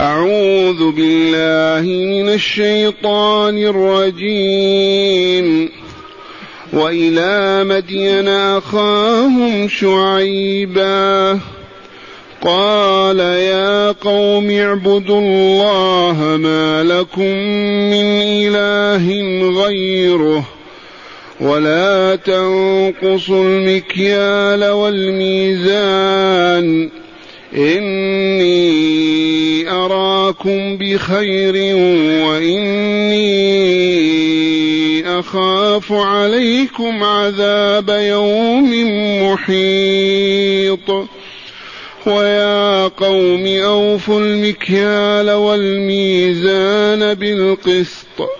أعوذ بالله من الشيطان الرجيم. وإلى مدين أخاهم شعيبا. قال يا قوم اعبدوا الله ما لكم من إله غيره. ولا تنقصوا المكيال والميزان. إني أراكم بخير وإني أخاف عليكم عذاب يوم محيط. ويا قوم أوفوا المكيال والميزان بالقسط.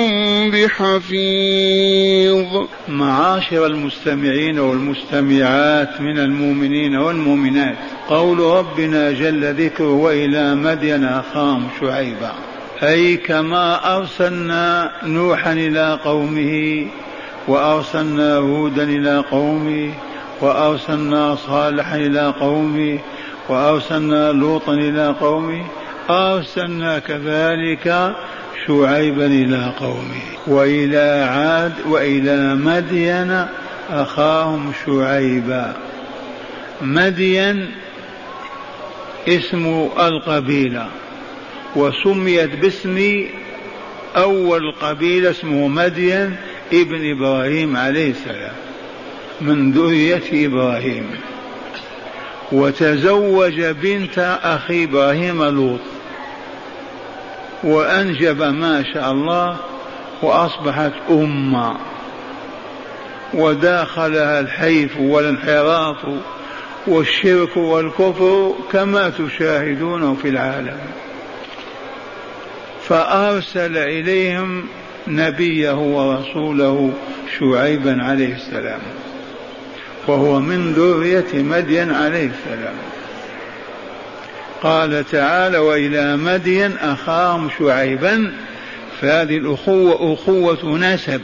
بحفيظ معاشر المستمعين والمستمعات من المؤمنين والمؤمنات قول ربنا جل ذكره وإلى مدين أخاهم شعيبا. أي كما أرسلنا نوحا إلى قومه وأرسلنا هودا إلى قومه وأرسلنا صالحا إلى قومه وأرسلنا لوطا إلى قومه أرسلنا كذلك شعيبا إلى قومه. وإلى عاد وإلى مدين أخاهم شعيبا. مدين اسم القبيلة. وسميت باسم أول قبيلة اسمه مدين ابن إبراهيم عليه السلام. من ذرية إبراهيم. وتزوج بنت أخي إبراهيم لوط. وأنجب ما شاء الله وأصبحت أمة. وداخلها الحيف والانحراف والشرك والكفر كما تشاهدونه في العالم. فأرسل إليهم نبيه ورسوله شعيبا عليه السلام وهو من ذرية مدين عليه السلام. قال تعالى وإلى مدين أخاهم شعيبا فهذه الأخوة أخوة نسب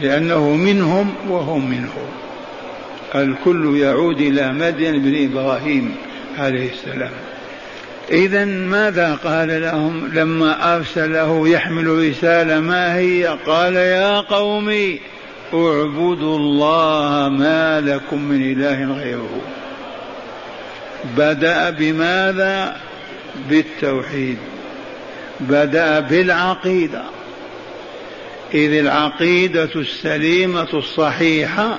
لأنه منهم وهم منه الكل يعود إلى مدين بن إبراهيم عليه السلام. إذا ماذا قال لهم؟ لما أرسله يحمل رسالة ما هي؟ قال يا قوم اعبدوا الله ما لكم من إله غيره. بدأ بماذا؟ بالتوحيد. بدأ بالعقيدة. إذ العقيدة السليمة الصحيحة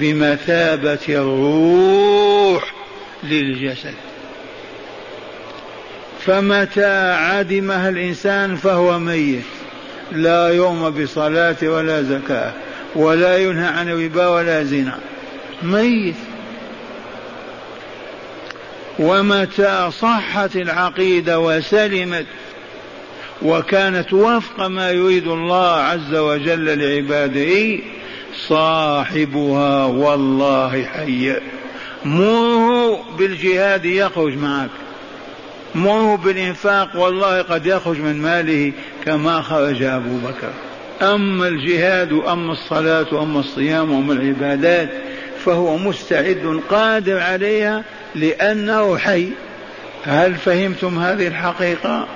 بمثابة الروح للجسد. فمتى عدمها الإنسان فهو ميت. لا يوم بصلاة ولا زكاة ولا ينهى عن ربا ولا زنا. ميت. ومتى صحت العقيدة وسلمت وكانت وفق ما يريد الله عز وجل لعباده صاحبها والله حي. مره بالجهاد يخرج معك. مره بالإنفاق والله قد يخرج من ماله كما خرج أبو بكر. أما الجهاد أما الصلاة أما الصيام أما العبادات فهو مستعد قادر عليها لأنه حي. هل فهمتم هذه الحقيقة؟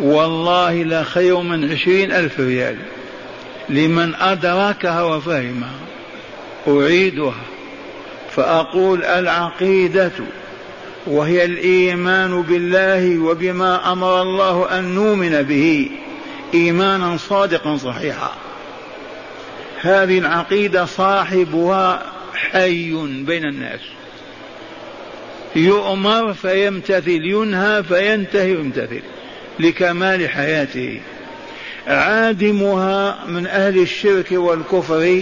والله لخير من عشرين ألف ريال. لمن أدركها وفهمها أعيدها. فأقول العقيدة وهي الإيمان بالله وبما أمر الله أن نؤمن به إيمانا صادقا صحيحا. هذه العقيدة صاحبها حي بين الناس. يؤمر فيمتثل ينهى فينتهي ويمتثل لكمال حياته. عادمها من أهل الشرك والكفر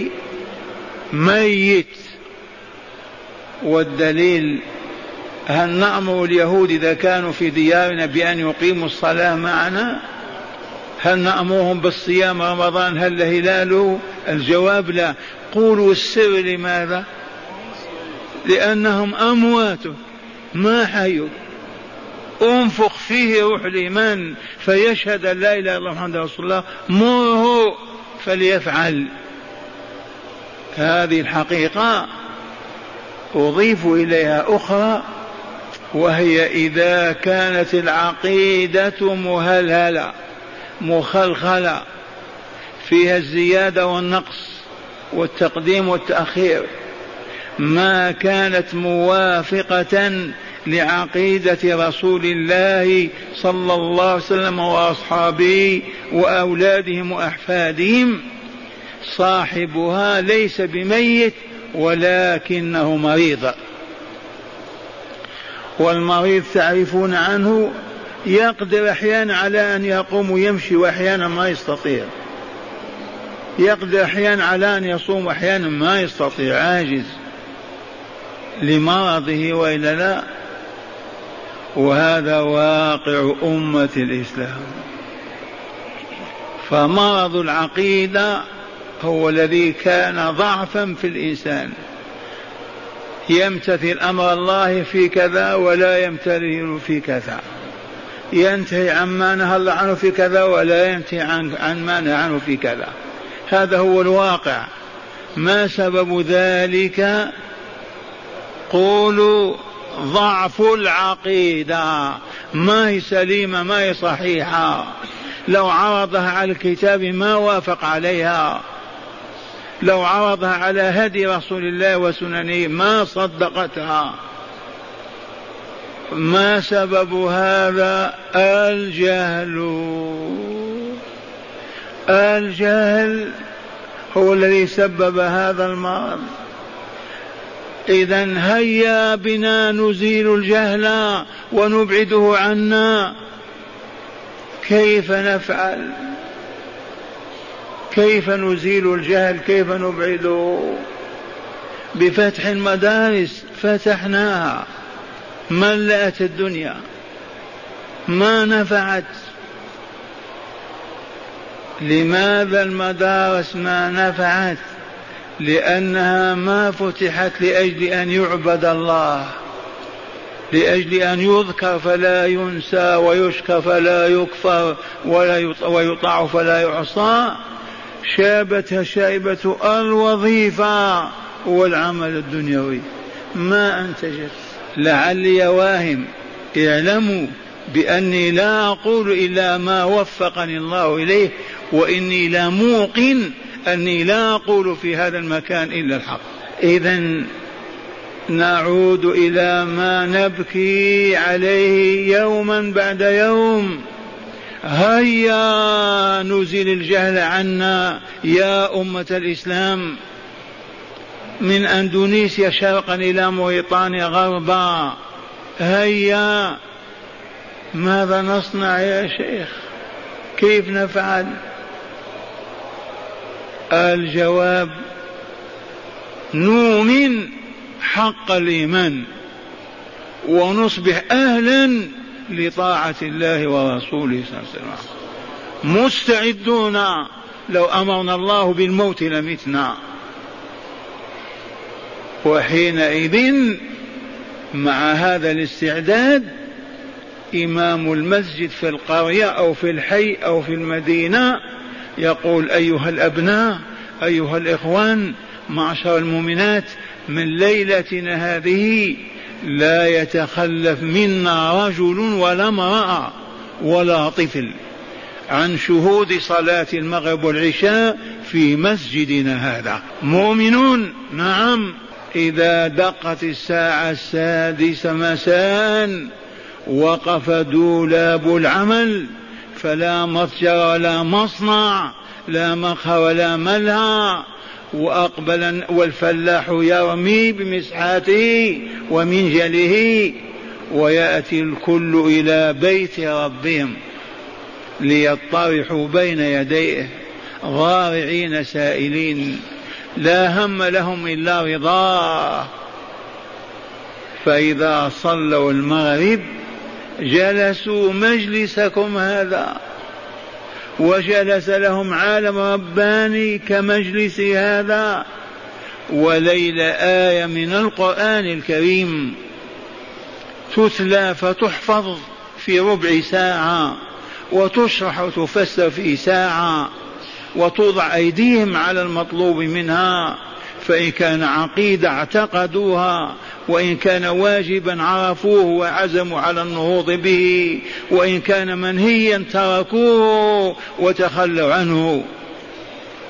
ميت. والدليل هل نأمر اليهود إذا كانوا في ديارنا بأن يقيموا الصلاة معنا؟ هل نأمرهم بالصيام رمضان؟ هل هلاله الجواب لا. قولوا السر لماذا؟ لأنهم أموات. ما حيوا انفخ فيه روح الإيمان فيشهد أن لا إله إلا الله محمد رسول الله. مره فليفعل. هذه الحقيقة أضيف إليها أخرى وهي إذا كانت العقيدة مهلهلة مخلخلة فيها الزيادة والنقص والتقديم والتأخير. ما كانت موافقة لعقيدة رسول الله صلى الله عليه وسلم وأصحابه وأولادهم وأحفادهم. صاحبها ليس بميت ولكنه مريض. والمريض تعرفون عنه يقدر أحيانا على أن يقوم ويمشي وأحيانا ما يستطيع. يقدر أحيانا على أن يصوم وأحيانا ما يستطيع عاجز. لمرضه وإلا لا؟ وهذا واقع أمة الإسلام. فمرض العقيدة هو الذي كان ضعفا في الإنسان. يمتثل أمر الله في كذا ولا يمتثل في كذا. ينتهي عما نهى الله عنه في كذا ولا ينتهي عن, عن ما نهى عنه في كذا. هذا هو الواقع. ما سبب ذلك قولوا ضعف العقيدة ما هي سليمة ما هي صحيحة. لو عرضها على الكتاب ما وافق عليها. لو عرضها على هدي رسول الله وسننه ما صدقتها. ما سبب هذا؟ الجهل. الجهل هو الذي سبب هذا المرض. إذا هيا بنا نزيل الجهل ونبعده عنا. كيف نفعل؟ كيف نزيل الجهل؟ كيف نبعده؟ بفتح المدارس فتحناها. ملأت الدنيا؟ ما نفعت؟ لماذا المدارس ما نفعت؟ لأنها ما فتحت لأجل أن يعبد الله. لأجل أن يذكر فلا ينسى ويشكر فلا يكفر ولا ويطاع فلا يعصى. شابتها شائبة الوظيفة والعمل الدنيوي. ما أنتجت لعلي واهم اعلموا بأني لا أقول إلا ما وفقني الله إليه وإني لا موقن أني لا أقول في هذا المكان إلا الحق. إذا نعود إلى ما نبكي عليه يوما بعد يوم. هيا نزل الجهل عنا يا أمة الإسلام. من أندونيسيا شرقا إلى موريطانيا غربا. هيا ماذا نصنع يا شيخ؟ كيف نفعل؟ الجواب نؤمن حق الإيمان ونصبح أهلا لطاعة الله ورسوله صلى الله عليه وسلم. مستعدون لو أمرنا الله بالموت لمتنا. وحينئذ مع هذا الاستعداد إمام المسجد في القرية أو في الحي أو في المدينة يقول أيها الأبناء أيها الإخوان معشر المؤمنات من ليلتنا هذه لا يتخلف منا رجل ولا امرأة ولا طفل عن شهود صلاة المغرب والعشاء في مسجدنا هذا. مؤمنون؟ نعم. إذا دقت الساعة السادسة مساء وقف دولاب العمل فلا متجر ولا مصنع لا مقهى ولا ملهى وأقبل والفلاح يرمي بمسحاته ومنجله ويأتي الكل إلى بيت ربهم ليطرحوا بين يديه. ضارعين سائلين لا هم لهم إلا رضاه فإذا صلوا المغرب جلسوا مجلسكم هذا. وجلس لهم عالم رباني كمجلس هذا. وليلة آية من القرآن الكريم. تتلى فتحفظ في ربع ساعة. وتشرح وتفسر في ساعة. وتوضع أيديهم على المطلوب منها. فإن كان عقيدة اعتقدوها. وإن كان واجبا عرفوه وعزموا على النهوض به وإن كان منهيا تركوه وتخلوا عنه.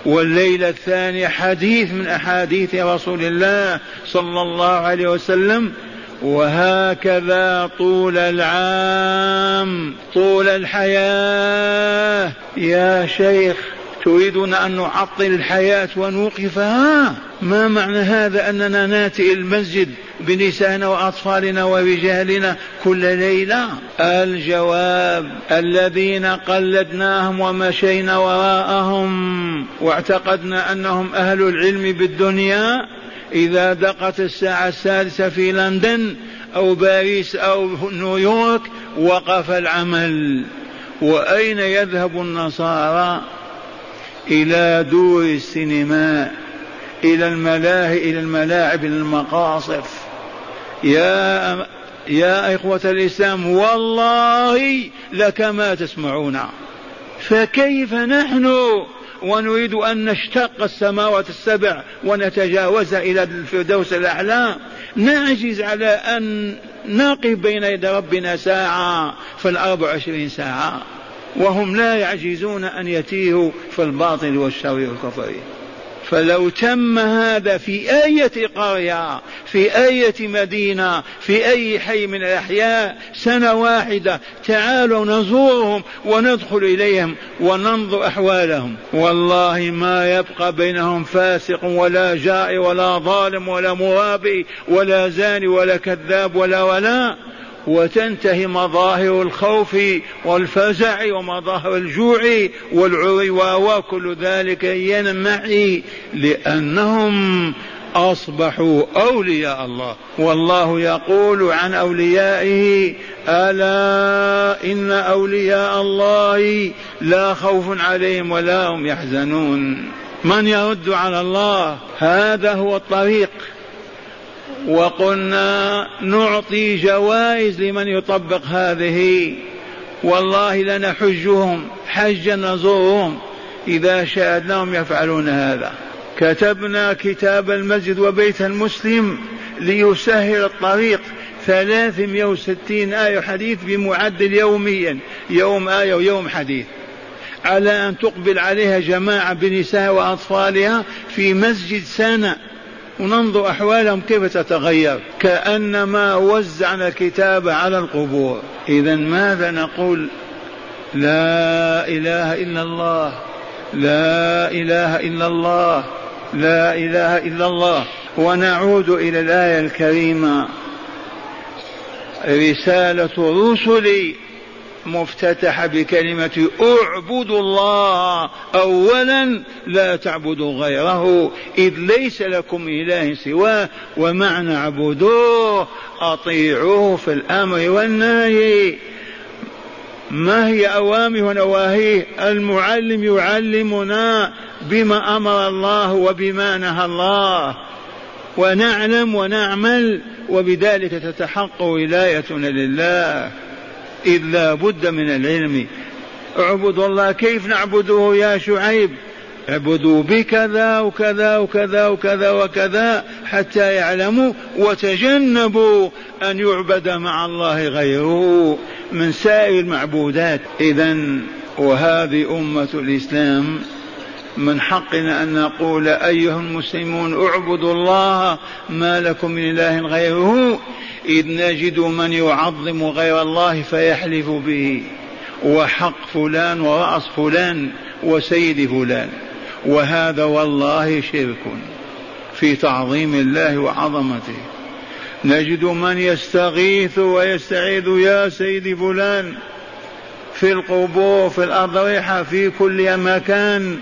والليلة الثانية حديث من أحاديث رسول الله صلى الله عليه وسلم وهكذا طول العام طول الحياة. يا شيخ تريدون أن نعطل الحياة ونوقفها؟ ما معنى هذا أننا ناتي المسجد بنسائنا وأطفالنا ورجالنا كل ليلة؟ الجواب الذين قلدناهم ومشينا وراءهم واعتقدنا أنهم أهل العلم بالدنيا إذا دقت الساعة السادسة في لندن أو باريس أو نيويورك وقف العمل. وأين يذهب النصارى؟ إلى دور السينما إلى الملاهي إلى الملاعب إلى المقاصف. يا يا إخوة الإسلام والله لكما تسمعون. فكيف نحن ونريد أن نشتق السماوات السبع ونتجاوز إلى الفردوس الأعلى؟ نعجز على أن نقف بين يدي ربنا ساعة في الأربع وعشرين ساعة. وهم لا يعجزون أن يتيهوا في الباطل والشر والكفر فلو تم هذا في أية قرية في أية مدينة في أي حي من الأحياء سنة واحدة تعالوا نزورهم وندخل إليهم وننظر أحوالهم. والله ما يبقى بينهم فاسق ولا جائع ولا ظالم ولا مرابي ولا زاني ولا كذاب ولا ولا. وتنتهي مظاهر الخوف والفزع ومظاهر الجوع والعري وكل ذلك ينمحي لأنهم أصبحوا أولياء الله. والله يقول عن أوليائه ألا إن أولياء الله لا خوف عليهم ولا هم يحزنون. من يرد على الله؟ هذا هو الطريق. وقلنا نعطي جوائز لمن يطبق هذه. والله لنحجهم حجا نزورهم. إذا شاهدناهم يفعلون هذا. كتبنا كتاب المسجد وبيت المسلم ليسهل الطريق. ثلاثمائة وستين آية حديث بمعدل يوميا. يوم آية ويوم حديث. على أن تقبل عليها جماعة بنساء وأطفالها في مسجد سنة وننظر أحوالهم كيف تتغير. كأنما وزعنا الكتاب على القبور. إذا ماذا نقول؟ لا إله إلا الله. لا إله إلا الله. لا إله إلا الله. ونعود إلى الآية الكريمة. رسالة رسلي مفتتحة بكلمة اعبدوا الله أولا لا تعبدوا غيره إذ ليس لكم إله سواه ومعنى اعبدوه أطيعوه في الأمر والنهي. ما هي أوامر ونواهيه؟ المعلم يعلمنا بما أمر الله وبما نهى الله. ونعلم ونعمل وبذلك تتحقق ولايتنا لله. إذ لا بد من العلم. اعبدوا الله كيف نعبده يا شعيب؟ اعبدوا بكذا وكذا وكذا وكذا وكذا حتى يعلموا وتجنبوا أن يعبد مع الله غيره من سائر المعبودات. إذا وهذه أمة الإسلام من حقنا أن نقول أيها المسلمون اعبدوا الله ما لكم من إله غيره إذ نجد من يعظم غير الله فيحلف به وحق فلان ورأس فلان وسيد فلان وهذا والله شرك في تعظيم الله وعظمته. نجد من يستغيث ويستعيذ يا سيدي فلان في القبور في الأضرحة في كل مكان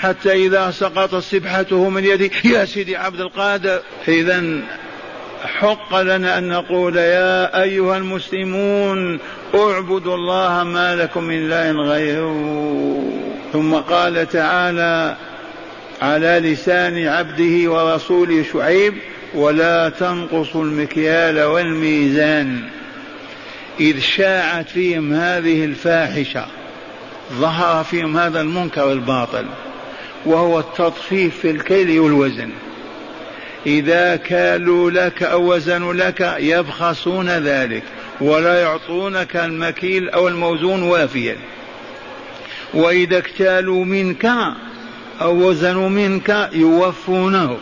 حتى إذا سقط سبحته من يدي. يا سيدي عبد القادر. إذا حق لنا أن نقول يا أيها المسلمون اعبدوا الله ما لكم من إله غيره. ثم قال تعالى على لسان عبده ورسوله شعيب ولا تنقصوا المكيال والميزان. إذ شاعت فيهم هذه الفاحشة ظهر فيهم هذا المنكر الباطل. وهو التطفيف في الكيل والوزن. إذا كالوا لك أو وزنوا لك يبخسون ذلك ولا يعطونك المكيل أو الموزون وافيا. وإذا اكتالوا منك أو وزنوا منك يوفونه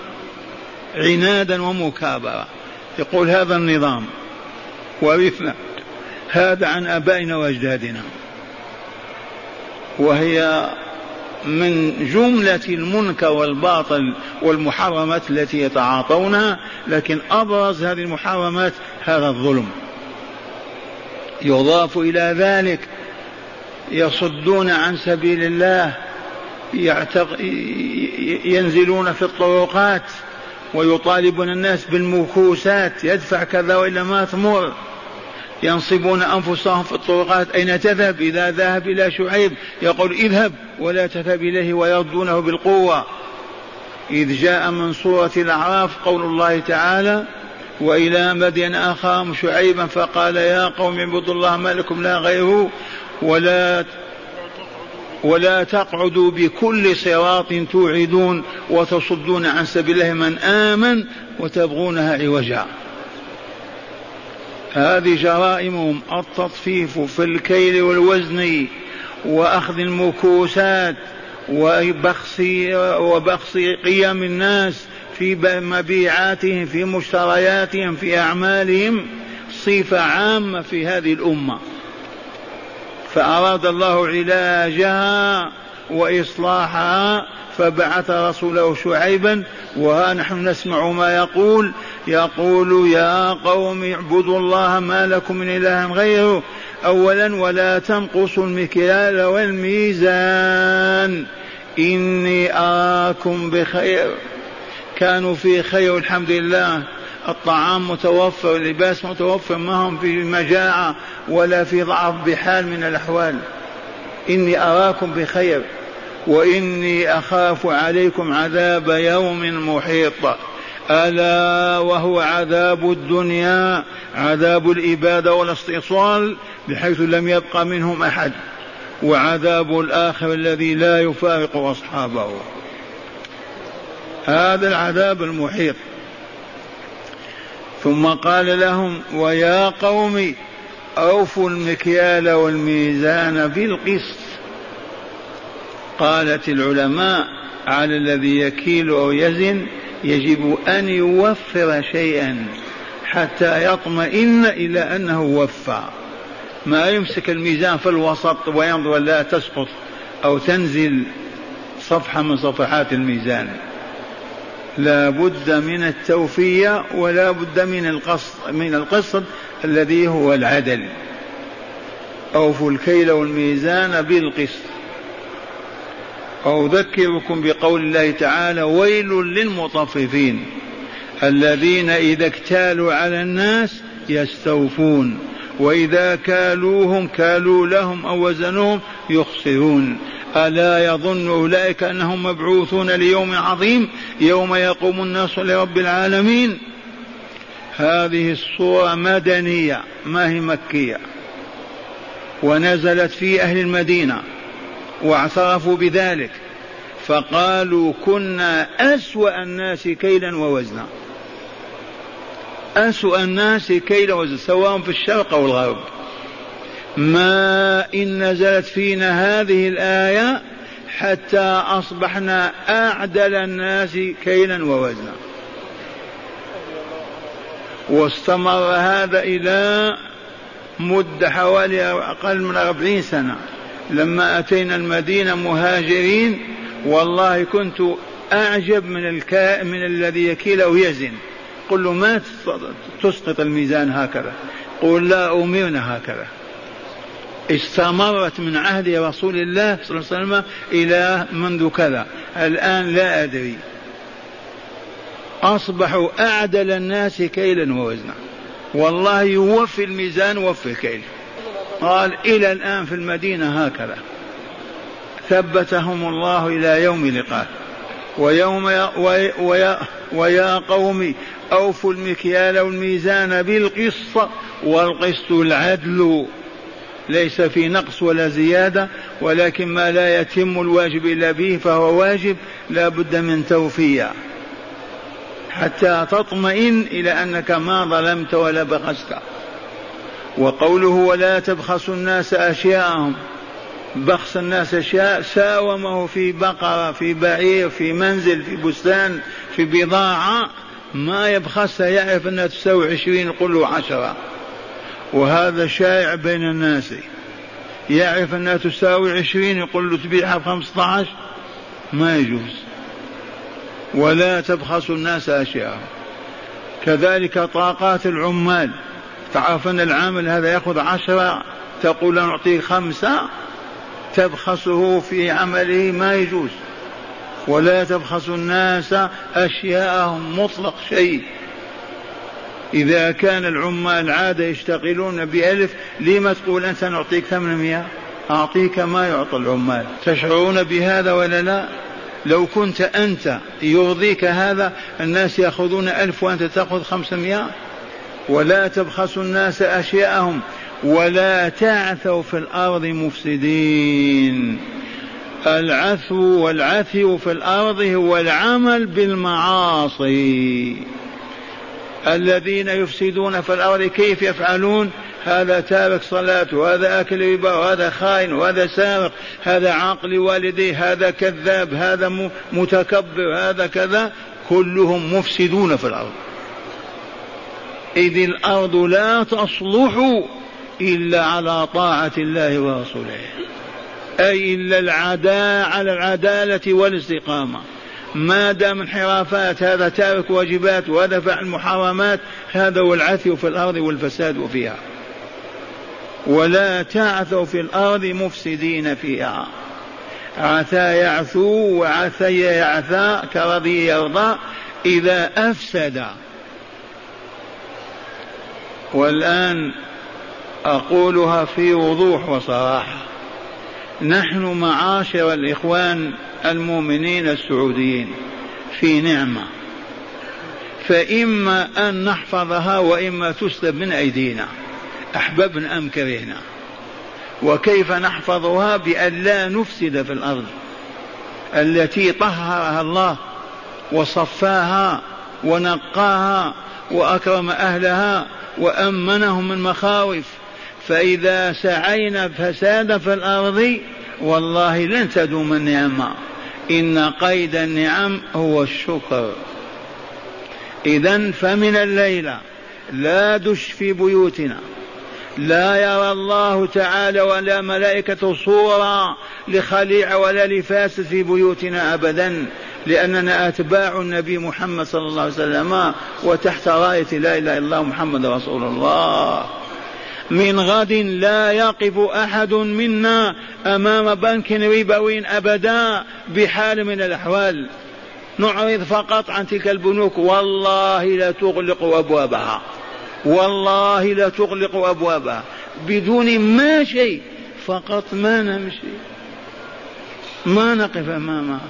عنادا ومكابرة. يقول هذا النظام. ورثنا هذا عن آبائنا وأجدادنا. وهي من جملة المنكر والباطل والمحرمات التي يتعاطونها لكن أبرز هذه المحرمات هذا الظلم. يضاف إلى ذلك يصدون عن سبيل الله يعتق... ينزلون في الطرقات ويطالبون الناس بالمكوسات يدفع كذا وإلا ما تمر. ينصبون أنفسهم في الطرقات. أين تذهب؟ إذا ذهب إلى شعيب يقول اذهب ولا تذهب إليه ويردونه بالقوة. إذ جاء من سورة الأعراف قول الله تعالى وإلى مدين أخاهم شعيبا فقال يا قوم اعبدوا الله ما لكم لا غيره ولا ولا تقعدوا بكل صراط توعدون وتصدون عن سبيل الله من آمن وتبغونها عوجا. هذه جرائمهم التطفيف في الكيل والوزن وأخذ المكوسات وبخس وبخس قيم الناس في مبيعاتهم في مشترياتهم في أعمالهم صفة عامة في هذه الأمة. فأراد الله علاجها وإصلاحها فبعث رسوله شعيبا وها نحن نسمع ما يقول. يقول يا قوم اعبدوا الله ما لكم من إله غيره أولا ولا تنقصوا المكيال والميزان. إني أراكم بخير. كانوا في خير الحمد لله. الطعام متوفر اللباس متوفر ما هم في مجاعة ولا في ضعف بحال من الأحوال. إني أراكم بخير. وإني أخاف عليكم عذاب يوم محيط. ألا وهو عذاب الدنيا عذاب الإبادة والاستئصال بحيث لم يبق منهم أحد. وعذاب الآخر الذي لا يفارق أصحابه. هذا العذاب المحيط. ثم قال لهم ويا قوم أوفوا المكيال والميزان بالقسط قالت العلماء على الذي يكيل أو يزن يجب أن يوفر شيئا حتى يطمئن إلى أنه وفى. ما يمسك الميزان في الوسط وينظر لا تسقط أو تنزل صفحة من صفحات الميزان. لا بد من التوفية ولا بد من القصد من القصد الذي هو العدل. أوفوا الكيل والميزان بالقسط. أذكركم بقول الله تعالى ويل للمطففين الذين إذا اكتالوا على الناس يستوفون وإذا كالوهم كالوا لهم أو وزنوهم يخسرون. ألا يظن أولئك أنهم مبعوثون ليوم عظيم يوم يقوم الناس لرب العالمين؟ هذه الصورة مدنية ما هي مكية. ونزلت في أهل المدينة. واعترفوا بذلك فقالوا كنا أسوأ الناس كيلا ووزنا. أسوأ الناس كيلا ووزنا سواء في الشرق أو الغرب. ما إن نزلت فينا هذه الآية حتى أصبحنا أعدل الناس كيلا ووزنا. واستمر هذا إلى مدة حوالي أقل من أربعين سنة. لما أتينا المدينة مهاجرين والله كنت أعجب من الكائن من الذي يكيل أو يزن. قل له ما تسقط الميزان هكذا؟ قل لا أمرنا هكذا. استمرت من عهد رسول الله صلى الله عليه وسلم إلى منذ كذا. الآن لا أدري. أصبحوا أعدل الناس كيلا ووزنا. والله يوفي الميزان وفي الكيل. قال إلى الآن في المدينة هكذا. ثبتهم الله إلى يوم لقاه ويوم ويا, ويا قوم أوفوا المكيال والميزان بالقسط والقسط العدل. ليس في نقص ولا زيادة ولكن ما لا يتم الواجب إلا به فهو واجب لا بد من توفية. حتى تطمئن إلى أنك ما ظلمت ولا بخست وقوله ولا تبخسوا الناس أشياءهم. بخس الناس أشياء ساومه في بقرة في بعير في منزل في بستان في بضاعة. ما يبخسها يعرف أنها تساوي عشرين يقول له عشرة. وهذا شائع بين الناس. يعرف أنها تساوي عشرين يقول له تبيعها بخمسة عشر. ما يجوز. ولا تبخسوا الناس أشياءهم. كذلك طاقات العمال. تعرف أن العامل هذا يأخذ عشرة تقول نعطيه خمسة تبخسه في عمله ما يجوز. ولا تبخسوا الناس أشياءهم مطلق شيء. إذا كان العمال عادة يشتغلون بألف لما تقول أنت نعطيك ثمانمائة أعطيك ما يعطى العمال. تشعرون بهذا ولا لا؟ لو كنت أنت يرضيك هذا الناس يأخذون ألف وأنت تأخذ خمسمائة ولا تبخسوا الناس أشياءهم ولا تعثوا في الأرض مفسدين. العثو والعثو في الأرض هو العمل بالمعاصي. الذين يفسدون في الأرض كيف يفعلون؟ هذا تارك صلاته وهذا أكل ربا وهذا خائن وهذا سارق هذا عاقل والديه هذا كذاب هذا متكبر هذا كذا. كلهم مفسدون في الأرض. إذ الأرض لا تصلح إلا على طاعة الله ورسوله. أي إلا العداء على العدالة والاستقامة. ما دام انحرافات هذا تارك واجبات وهذا فعل محرمات هذا هو العثي في الأرض والفساد فيها. ولا تعثوا في الأرض مفسدين فيها. عثى يعثو وعثي يعثى كرضي يرضى إذا أفسد والآن أقولها في وضوح وصراحة. نحن معاشر الإخوان المؤمنين السعوديين في نعمة. فإما أن نحفظها وإما تسلب من أيدينا. أحببنا أم كرهنا. وكيف نحفظها بأن لا نفسد في الأرض؟ التي طهرها الله وصفاها ونقاها وأكرم أهلها وأمنهم من مخاوف. فإذا سعينا فساد في الأرض والله لن تدوم النعمة إن قيد النعم هو الشكر. إذا فمن الليلة لا دش في بيوتنا. لا يرى الله تعالى ولا ملائكة صورة لخليع ولا لفاسد في بيوتنا أبدا. لأننا أتباع النبي محمد صلى الله عليه وسلم وتحت راية لا إله إلا الله محمد رسول الله. من غد لا يقف أحد منا أمام بنك ربوي أبدا بحال من الأحوال. نعرض فقط عن تلك البنوك. والله لا تغلق أبوابها. والله لا تغلق أبوابها. بدون ما شيء. فقط ما نمشي. ما نقف أمامها.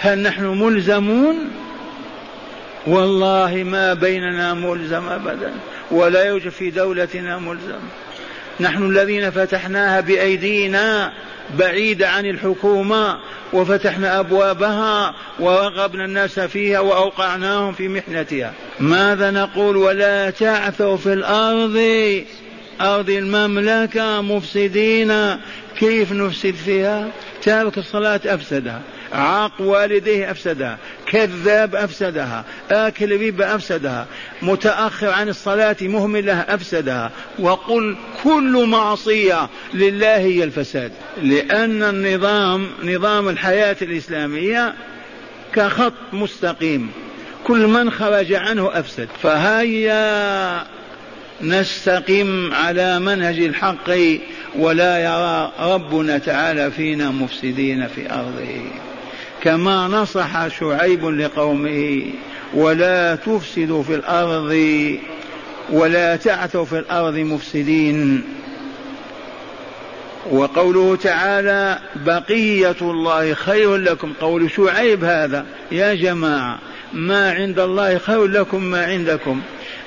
هل نحن ملزمون؟ والله ما بيننا ملزم أبدا ولا يوجد في دولتنا ملزم. نحن الذين فتحناها بأيدينا بعيدة عن الحكومة وفتحنا أبوابها ورغبنا الناس فيها وأوقعناهم في محنتها. ماذا نقول؟ ولا تعثوا في الأرض. أرض المملكة مفسدين. كيف نفسد فيها؟ تارك الصلاة أفسدها. عاق والديه أفسدها كذاب أفسدها آكل ربا أفسدها متأخر عن الصلاة مهمل لها أفسدها وقل كل معصية لله هي الفساد. لأن النظام نظام الحياة الإسلامية كخط مستقيم كل من خرج عنه أفسد. فهيا نستقم على منهج الحق ولا يرى ربنا تعالى فينا مفسدين في أرضه. كما نصح شعيب لقومه ولا تفسدوا في الأرض ولا تعثوا في الأرض مفسدين. وقوله تعالى بقية الله خير لكم. قول شعيب هذا يا جماعة ما عند الله خير لكم ما عندكم.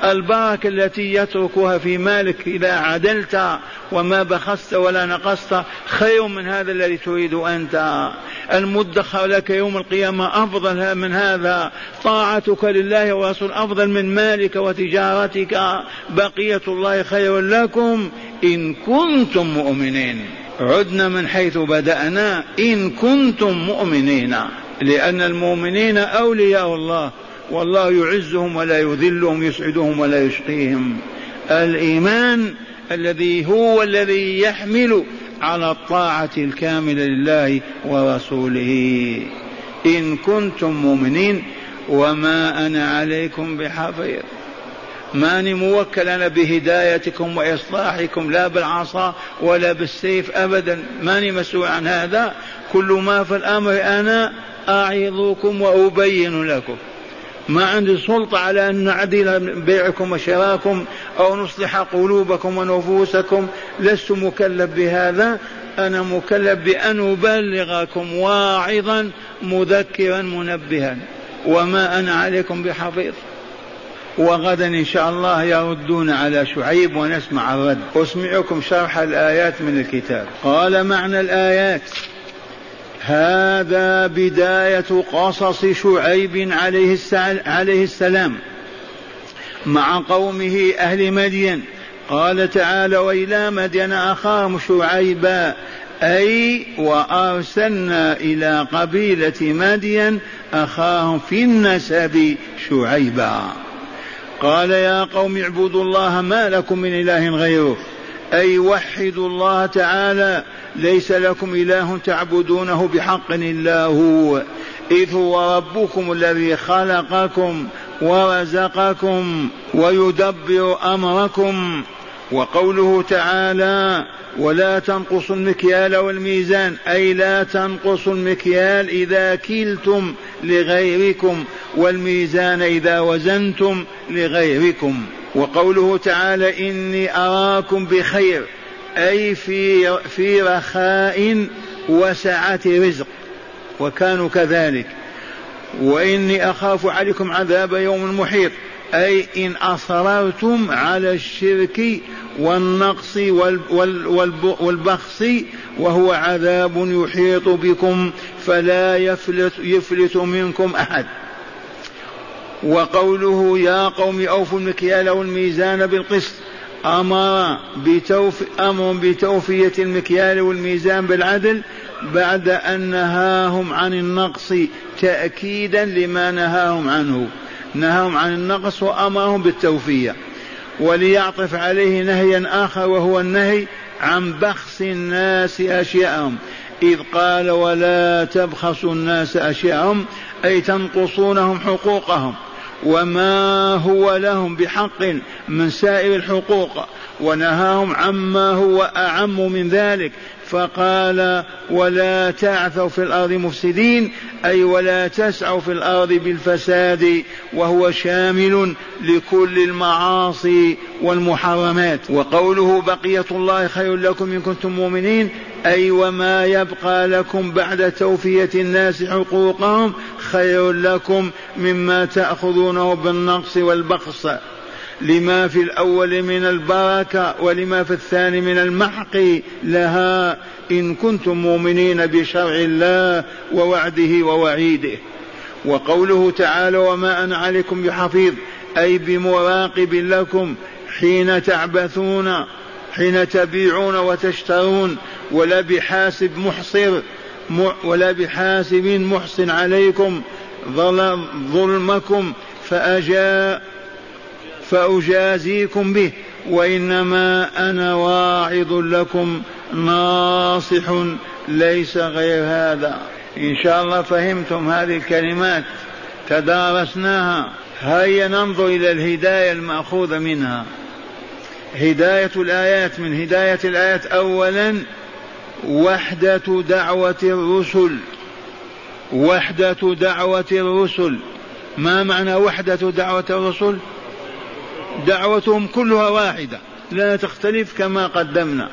البركة التي يتركها في مالك إذا عدلت وما بخست ولا نقصت خير من هذا الذي تريد أنت. المدخر لك يوم القيامة أفضل من هذا. طاعتك لله ورسول أفضل من مالك وتجارتك. بقية الله خير لكم إن كنتم مؤمنين. عدنا من حيث بدأنا إن كنتم مؤمنين. لأن المؤمنين أولياء الله. والله يعزهم ولا يذلهم يسعدهم ولا يشقيهم. الإيمان الذي هو الذي يحمل على الطاعة الكاملة لله ورسوله. إن كنتم مؤمنين وما أنا عليكم بحفيظ ماني موكل أنا بهدايتكم وإصلاحكم لا بالعصا ولا بالسيف أبدا. ماني مسؤول عن هذا. كل ما في الأمر أنا أعظكم وأبين لكم. ما عندي سلطة على أن نعدل بيعكم وشراكم أو نصلح قلوبكم ونفوسكم لست مكلف بهذا. أنا مكلف بأن أبلغكم واعظا مذكرا منبها. وما أنا عليكم بحفيظ. وغدا إن شاء الله يردون على شعيب ونسمع الرد. أسمعكم شرح الآيات من الكتاب. قال معنى الآيات. هذا بداية قصص شعيب عليه السلام مع قومه أهل مدين. قال تعالى وإلى مدين أخاهم شعيبا. أي وأرسلنا إلى قبيلة مدين أخاهم في النسب شعيبا. قال يا قوم اعبدوا الله ما لكم من إله غيره. أي وحدوا الله تعالى ليس لكم إله تعبدونه بحق إلا هو. إذ هو ربكم الذي خلقكم ورزقكم ويدبر أمركم. وقوله تعالى ولا تنقصوا المكيال والميزان. أي لا تنقصوا المكيال إذا كلتم لغيركم والميزان إذا وزنتم لغيركم. وقوله تعالى إني أراكم بخير أي في في رخاء وسعة رزق وكانوا كذلك. وإني أخاف عليكم عذاب يوم محيط أي إن أصررتم على الشرك والنقص والبخس وهو عذاب يحيط بكم فلا يفلت, يفلت منكم أحد. وقوله يا قوم أوفوا المكيال والميزان بالقسط. أمر بتوف أمر بتوفية المكيال والميزان بالعدل بعد أن نهاهم عن النقص تأكيدا لما نهاهم عنه. نهاهم عن النقص وأمرهم بالتوفية. وليعطف عليه نهيا آخر وهو النهي عن بخس الناس أشياءهم. إذ قال ولا تبخسوا الناس أشياءهم أي تنقصونهم حقوقهم. وما هو لهم بحق من سائر الحقوق ونهاهم عما هو أعم من ذلك فقال ولا تعثوا في الأرض مفسدين أي ولا تسعوا في الأرض بالفساد وهو شامل لكل المعاصي والمحرمات. وقوله بقية الله خير لكم إن كنتم مؤمنين أي وما يبقى لكم بعد توفية الناس حقوقهم خير لكم مما تأخذونه بالنقص والبخس. لما في الأول من البركة ولما في الثاني من المحق لها إن كنتم مؤمنين بشرع الله ووعده ووعيده. وقوله تعالى وما أنا عليكم بحفيظ أي بمراقب لكم حين تعبثون حين تبيعون وتشترون ولا بحاسب محصر ولا بحاسب محسن عليكم ظلمكم فأجاء فأجازيكم به وإنما أنا واعظ لكم ناصح ليس غير هذا. إن شاء الله فهمتم هذه الكلمات تدارسناها. هيا ننظر إلى الهداية المأخوذة منها. هداية الآيات من هداية الآيات أولا وحدة دعوة الرسل. وحدة دعوة الرسل. ما معنى وحدة دعوة الرسل؟ دعوتهم كلها واحدة لا تختلف كما قدمنا.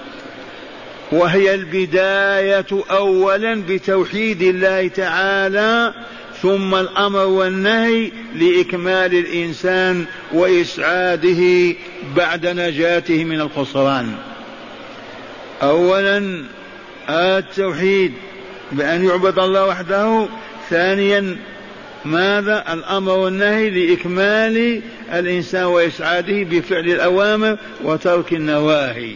وهي البداية أولا بتوحيد الله تعالى ثم الأمر والنهي لإكمال الإنسان وإسعاده بعد نجاته من الخسران. أولا التوحيد بأن يعبد الله وحده ثانيا ماذا الأمر والنهي لإكمال الإنسان وإسعاده بفعل الأوامر وترك النواهي؟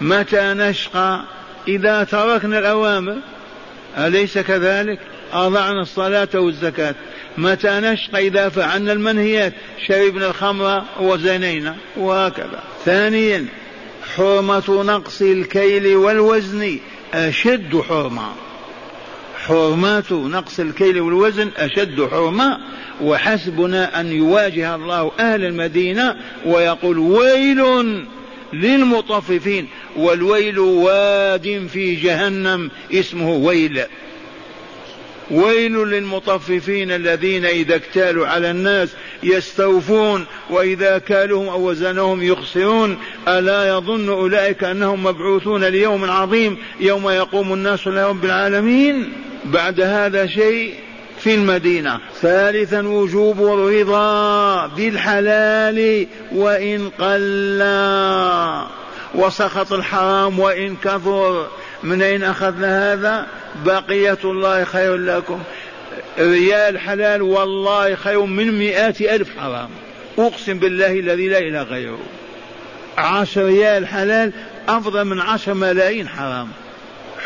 متى نشقى إذا تركنا الأوامر؟ أليس كذلك؟ أضعنا الصلاة والزكاة. متى نشقى إذا فعلنا المنهيات؟ شربنا الخمر وزنينا وهكذا. ثانيا حرمة نقص الكيل والوزن أشد حرمة. حرمات نقص الكيل والوزن أشد حرمة وحسبنا أن يواجه الله أهل المدينة ويقول ويل للمطففين والويل واد في جهنم اسمه ويل. ويل للمطففين الذين إذا اكتالوا على الناس يستوفون وإذا كالهم أو وزنهم يخسرون. ألا يظن أولئك أنهم مبعوثون ليوم عظيم يوم يقوم الناس لرب العالمين؟ بعد هذا شيء في المدينة. ثالثا وجوب الرضا بالحلال وإن قل. وسخط الحرام وإن كثر. من أين أخذنا هذا؟ بقية الله خير لكم. ريال حلال والله خير من مئات ألف حرام. أقسم بالله الذي لا إله غيره. عشر ريال حلال أفضل من عشر ملايين حرام.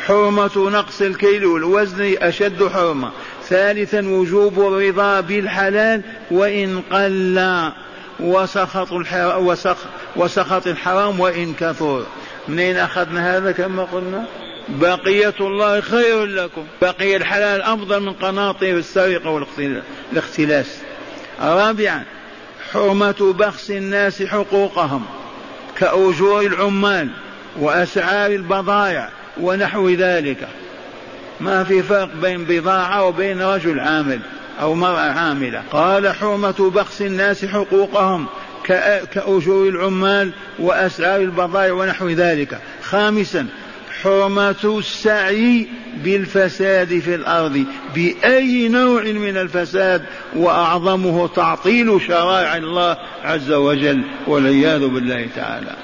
حرمة نقص الكيل والوزن أشد حرمة ثالثا وجوب الرضا بالحلال وإن قل وسخط الحرام وسخط الحرام وإن كثر. منين أخذنا هذا كما قلنا؟ بقية الله خير لكم. بقي الحلال أفضل من قناطير السرقة والاختلاس رابعا حرمة بخس الناس حقوقهم كأجور العمال وأسعار البضائع. ونحو ذلك. ما في فرق بين بضاعة وبين رجل عامل أو مرأة عاملة. قال حرمة بخس الناس حقوقهم كأجور العمال وأسعار البضائع ونحو ذلك. خامسا حرمة السعي بالفساد في الأرض. بأي نوع من الفساد وأعظمه تعطيل شرائع الله عز وجل والعياذ بالله تعالى.